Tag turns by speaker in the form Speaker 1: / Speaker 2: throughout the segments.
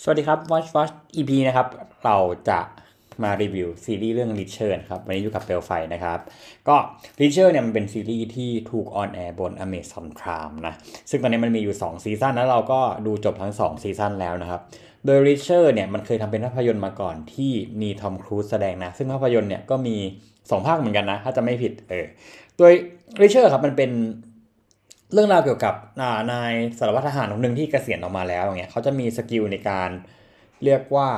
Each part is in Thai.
Speaker 1: สวัสดีครับ WatchWhat EP นะครับ เราจะมารีวิวซีรีส์เรื่อง Reacher นะครับ วันนี้อยู่กับเปลไฟนะครับ ก็ Richer เนี่ยมันเป็นซีรีส์ที่ถูกออนแอร์บน Amazon Prime นะ ซึ่งตอนนี้มันมีอยู่ 2 ซีซั่นแล้วเราก็ดูจบทั้ง 2 ซีซั่นแล้วนะครับ โดย Richer เนี่ยมันเคยทำเป็นภาพยนตร์มาก่อนที่มีทอมครูซแสดงนะ ซึ่งภาพยนตร์เนี่ยก็มี 2 ภาคเหมือนกันนะ ถ้าจะไม่ผิดเออ โดย Richer ครับมันเป็น เรื่องราวเกี่ยวกับนายสารวัตรทหารคนหนึ่งที่เกษียณออกมาแล้วอย่างเงี้ยเขาจะมี skill ในการเรียกว่า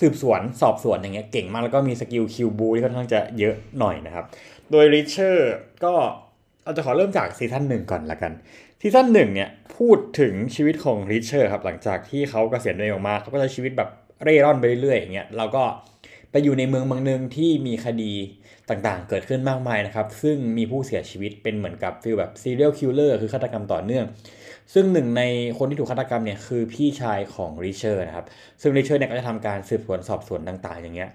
Speaker 1: สืบสวนสอบสวนอย่างเงี้ยเก่งมากแล้วก็มี skill คิวบู๊ที่ค่อนข้างจะเยอะหน่อยนะครับ โดย Reacher ก็เราจะขอเริ่มจากซีซั่นหนึ่งก่อนละกันซีซั่นหนึ่งเนี่ยพูดถึงชีวิตของ Reacher ครับหลังจากที่เขาเกษียณตัวเองออกมาเขาก็ใช้ชีวิตแบบเร่ร่อนไปเรื่อยอย่างเงี้ยเราก็ ไปอยู่ในเมืองเมืองหนึ่งที่มีคดีต่างๆ เกิดขึ้นมากมายนะครับ ซึ่งมีผู้เสียชีวิตเป็นเหมือนกับ feel แบบ serial killer คือฆาตกรรมต่อเนื่อง ซึ่งหนึ่งในคนที่ถูกฆาตกรรมเนี่ยคือพี่ชายของ Reacher นะครับ ซึ่ง Reacher เนี่ยก็จะทำการสืบสวนสอบสวนต่างๆ อย่างเงี้ย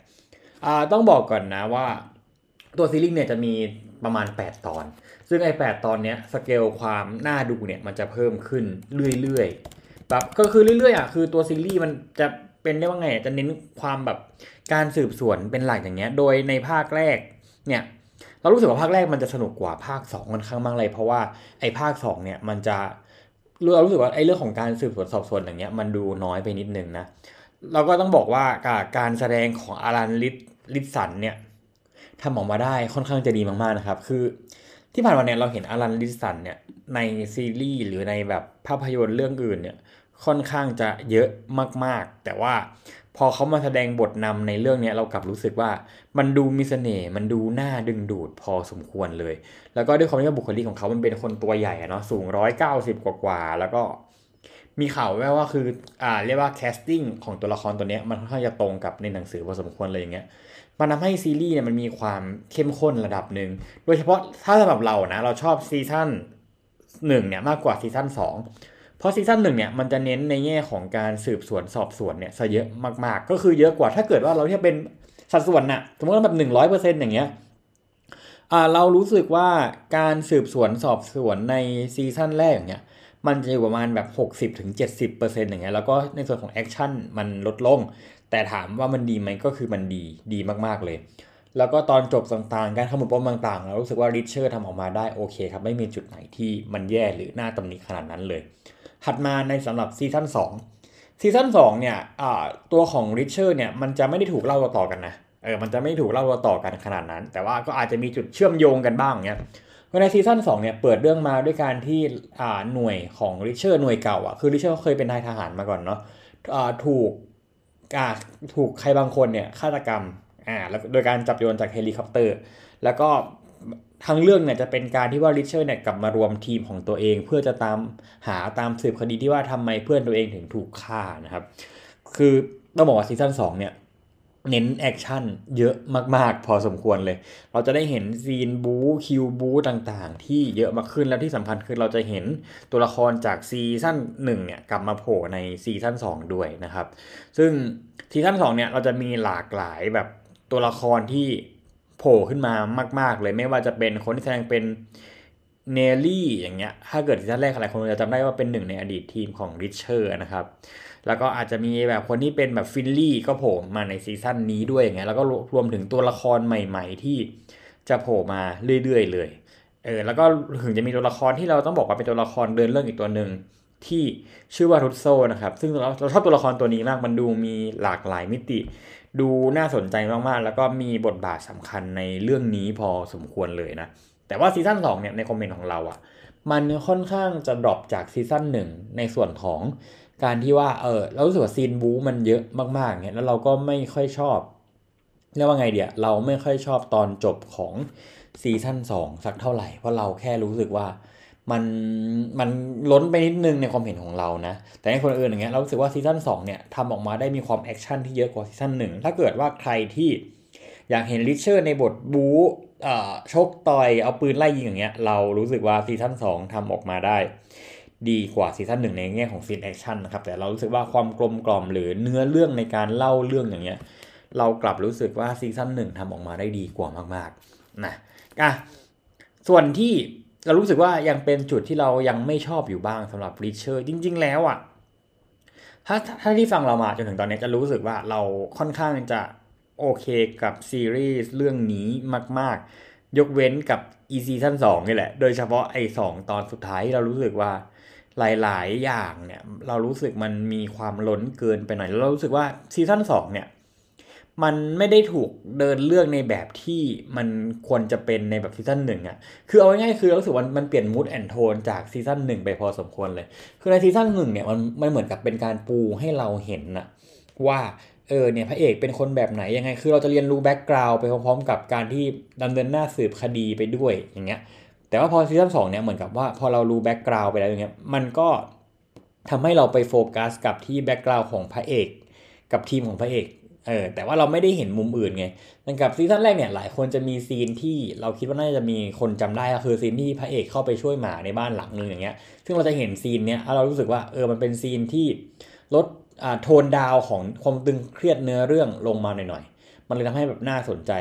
Speaker 1: ต้องบอกก่อนนะว่าตัวซีรีส์เนี่ยจะมีประมาณ 8 ตอน ซึ่งไอ้8ตอนเนี้ยสเกลความน่าดูเนี่ยมันจะเพิ่มขึ้นเรื่อยๆแบบก็คือเรื่อยๆอะคือตัวซีรีส์มันจะ เป็นได้ว่าไงจะเน้นความแบบการสืบสวนเป็นหลักอย่างเงี้ย โดยในภาคแรกเนี่ยเรารู้สึกว่าภาคแรกมันจะสนุกกว่าภาค2ค่อนข้างมากเลย เพราะว่าไอ้ภาค2เนี่ยมันจะเรารู้สึกว่าไอ้เรื่องของการสืบสวนสอบสวนอย่างเงี้ยมันดูน้อยไปนิดนึงนะเราก็ต้องบอกว่าการแสดงของ Alan Ritchson เนี่ยทำออกมาได้ค่อนข้างจะดีมากๆนะครับ คือที่ผ่านมาเนี่ยเราเห็น Alan Ritchson เนี่ยในซีรีส์หรือในแบบภาพยนตร์เรื่องอื่นเนี่ย ค่อนข้างจะเยอะมากๆ แต่ว่าพอเขามาแสดงบทนำในเรื่องนี้เรากลับรู้สึกว่ามันดูมีเสน่ห์มันดูน่าดึงดูดพอสมควรเลย แล้วก็ด้วยความที่ว่าบุคลิกของเขามันเป็นคนตัวใหญ่เนาะสูงร้อยเก้าสิบกว่าๆแล้วก็มีข่าวแว่วว่าคืออ่าเรียกว่า casting ของตัวละครตัวนี้มันค่อนข้างจะตรงกับในหนังสือพอสมควรเลยอย่างเงี้ยมันทำให้ซีรีส์เนี่ยมันมีความเข้มข้นระดับหนึ่งโดยเฉพาะถ้าสำหรับเรานะเราชอบซีซั่นหนึ่งเนี่ยมากกว่าซีซั่นสอง เพราะซีซั่นหนึ่งเนี่ยมันจะเน้นในแง่ของการสืบสวนสอบสวนเนี่ยซะเยอะมากๆ ก็คือเยอะกว่าถ้าเกิดว่าเราเทียบเป็นสัดส่วนน่ะสมมติว่าแบบหนึ่งร้อยเปอร์เซ็นต์อย่างเงี้ยอ่าเรารู้สึกว่าการสืบสวนสอบสวนในซีซั่นแรกเนี่ยมันจะอยู่ประมาณแบบ 60-70%ถึงอย่างเงี้ยแล้วก็ในส่วนของแอคชั่นมันลดลง แต่ถามว่ามันดีไหมก็คือมันดีดีมากๆเลย แล้วก็ตอนจบต่างๆ การขมวดปมต่างๆ เรารู้สึกว่า Reacher ทำออกมาได้โอเคครับ ไม่มีจุดไหนที่มันแย่หรือน่าตำหนิขนาดนั้นเลย ถัดมาในสำหรับซีซั่น2ซีซั่น2เนี่ยตัวของ Reacher เนี่ยมันจะไม่ได้ถูกเล่าต่อกันนะเออมันจะไม่ถูกเล่าต่อกันขนาดนั้น แต่ว่าก็อาจจะมีจุดเชื่อมโยงกันบ้างเนี่ยในซีซั่น2เนี่ยเปิดเรื่องมาด้วยการที่หน่วยของ Reacher หน่วยเก่าอะคือ Reacher เคยเป็นนายทหารมาก่อนเนาะถูกถูกใครบางคนเนี่ยฆาตกรรม อ่าแล้วโดยการจับโยนจากเฮลิคอปเตอร์ แล้วก็ทั้งเรื่องเนี่ยจะเป็นการที่ว่า Reacher เนี่ยกลับมารวมทีมของตัวเอง เพื่อจะตามหาตามสืบคดีที่ว่าทำไมเพื่อนตัวเองถึงถูกฆ่านะครับ คือต้องบอกว่าซีซั่น2เนี่ยเน้นแอคชั่นเยอะมากๆ พอสมควรเลย เราจะได้เห็น scene บู๊คิวบู๊ต่างๆ ที่เยอะมากขึ้นแล้วที่สำคัญคือเราจะเห็นตัวละครจากซีซั่น1เนี่ยกลับมาโผล่ในซีซั่น2ด้วยนะครับ ซึ่งซีซั่น2เนี่ยเราจะมีหลากหลายแบบ ตัวละครที่โผล่ขึ้นมามาก ๆ เลยไม่ว่าจะเป็นคนที่แสดงเป็นNeagley อย่างเงี้ย ถ้าเกิดซีซั่นแรกหลายคนจะจำได้ว่าเป็นหนึ่งในอดีตทีมของ Reacher นะครับ แล้วก็อาจจะมีแบบคนที่เป็นแบบ Finlay ก็โผล่มาในซีซั่นนี้ด้วยอย่างเงี้ย แล้วก็รวมถึงตัวละครใหม่ ๆ ที่จะโผล่มาเรื่อย ๆ เลย เออ แล้วก็ถึงจะมีตัวละครที่เราต้องบอกว่าเป็นตัวละครเดินเรื่องอีกตัวหนึ่ง ที่ชื่อว่า Russo นะครับ ซึ่งเราเราชอบตัวละครตัวนี้มาก มันดูมีหลากหลายมิติ ดูน่าสนใจมากๆ แล้วก็มีบทบาทสำคัญในเรื่องนี้พอสมควรเลยนะ แต่ว่าซีซั่น2เนี่ยในคอมเมนต์ของเราอะ่ะ มันค่อนข้างจะ drop จากซีซั่นหนึ่งในส่วนของการที่ว่าเออเรารู้สึกว่า scene บู๊มันเยอะมากๆเนี่ยแล้วเราก็ไม่ค่อยชอบเรียกว่าไงเดียเราไม่ค่อยชอบตอนจบของซีซั่น2สักเท่าไหร่ เพราะเราแค่รู้สึกว่า มันมันล้นไปนิดนึงในความเห็นของเรานะ แต่ในคนอื่นอย่างเงี้ยเรารู้สึกว่าซีซั่น2เนี่ยทำออกมาได้มีความแอคชั่นที่เยอะกว่าซีซั่นหนึ่งถ้าเกิดว่าใครที่อยากเห็น Reacher ในบทบู๊ชกต่อยเอาปืนไล่ยิงอย่างเงี้ยเรารู้สึกว่าซีซั่น2ทำออกมาได้ ดีกว่าซีซั่นหนึ่งในแง่ของซีนแอคชั่นนะครับแต่เรารู้สึกว่าความกลมกล่อมหรือเนื้อเรื่องในการเล่าเรื่องอย่างเงี้ยเรากลับรู้สึกว่าซีซั่นหนึ่งทำออกมาได้ดีกว่ามากๆนะอะส่วนที่ เรารู้สึกว่ายังเป็นจุดที่เรายังไม่ชอบอยู่บ้างสำหรับ Reacher จริง ๆ แล้วอะ่ะถ้าถ้าที่ฟังเรามาจนถึงตอนนี้จะรู้สึกว่าเราค่อนข้างจะโอเคกับซีรีส์เรื่องนี้มาก ๆ ยกเว้นกับอีซีซั่นสองนี่แหละ โดยเฉพาะไอ้สองตอนสุดท้ายเรารู้สึกว่าหลาย ๆ อย่างเนี่ย เรารู้สึกมันมีความล้นเกินไปหน่อย เรารู้สึกว่าซีซั่นสองเนี่ย มันไม่ได้ถูกเดินเรื่องในแบบที่มันควรจะเป็นในแบบซีซั่นหนึ่งอะคือเอาง่ายๆคือรู้สึกว่ามันเปลี่ยน mood and tone จากซีซั่นหนึ่งไปพอสมควรเลย คือในซีซั่นหนึ่งเนี่ยมันมันเหมือนกับเป็นการปูให้เราเห็นอะว่าเออเนี่ยพระเอกเป็นคนแบบไหนยังไง คือเราจะเรียนรู้ background ไปพร้อมๆ กับการที่ดำเนินหน้าสืบคดีไปด้วยอย่างเงี้ย แต่ว่าพอซีซั่นสองเนี่ยเหมือนกับว่าพอเรารู้ background ไปแล้วอย่างเงี้ย มันก็ทำให้เราไปโฟกัสกับที่ background ของพระเอก กับทีมของพระเอก เออแต่ว่าเราไม่ได้เห็นมุมอื่นไงดังกับซีซั่นแรกเนี่ยหลายคนจะมีซีนที่เราคิดว่าน่าจะมีคนจำได้ก็คือซีนที่พระเอกเข้าไปช่วยหมาในบ้านหลังนึงอย่างเงี้ย ซึ่งเราจะเห็นซีนเนี้ยเรารู้สึกว่าเออมันเป็นซีนที่ลดอ่า tone down ของความตึงเครียดเนื้อเรื่องลงมาหน่อยๆ มันเลยทำให้แบบน่าสนใจ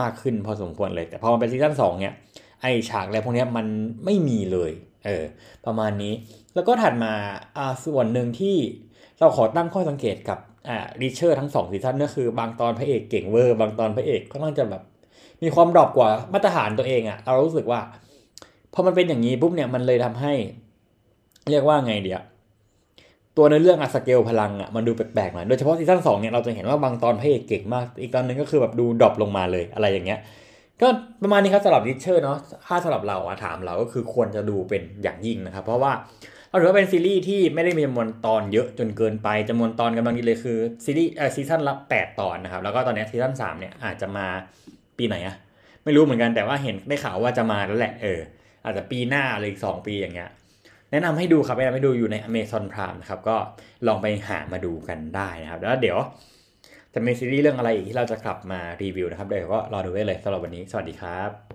Speaker 1: มากขึ้นพอสมควรเลย แต่พอมันเป็นซีซั่นสองเนี่ยไอฉากอะไรพวกเนี้ยมันไม่มีเลย เออ ประมาณนี้ แล้วก็ถัดมาอ่าส่วนหนึ่งที่ เราขอตั้งข้อสังเกตกับอ่า Reacher ทั้งสองซีซั่นก็คือบางตอนพระเอกเก่งเวอร์บางตอนพระเอกก็ต้องจะแบบ มีความ drop กว่ามาตรฐานตัวเองอะเรารู้สึกว่าพอมันเป็นอย่างนี้ปุ๊บเนี่ยมันเลยทำให้ เรียกว่าไงเดียวตัวในเรื่องอะสเกลพลังอะมันดูแปลกๆหน่อยโดยเฉพาะซีซั่นสองเนี่ยเราจะเห็นว่าบางตอนพระเอกเก่งมาก อีกตอนหนึงก็คือแบบดู drop ลงมาเลยอะไรอย่างเงี้ยก็ประมาณนี้ครับสำหรับ Reacher เนาะถ้าสำหรับเราอะถามเราก็คือควรจะดูเป็นอย่างยิ่งนะครับ เพราะว่า เราถือว่าเป็นซีรีส์ที่ไม่ได้มีจำนวนตอนเยอะจนเกินไปจำนวนตอนกำลังดีเลยคือซีรีส์เอ่อซีซั่นละ8ตอนนะครับ แล้วก็ตอนนี้ซีซั่น3เนี่ยอาจจะมาปีไหนอะไม่รู้เหมือนกันแต่ว่าเห็นได้ข่าวว่าจะมาแล้วแหละเอออาจจะปีหน้าหรืออีก2ปีอย่างเงี้ยแนะนำให้ดูครับแนะนำให้ดูอยู่ใน Amazon Prime นะครับก็ลองไปหามาดูกันได้นะครับ แล้วเดี๋ยวจะมีซีรีส์เรื่องอะไรอีกที่เราจะกลับมารีวิวนะครับเดี๋ยวก็รอดูได้เลยสำหรับวันนี้สวัสดีครับ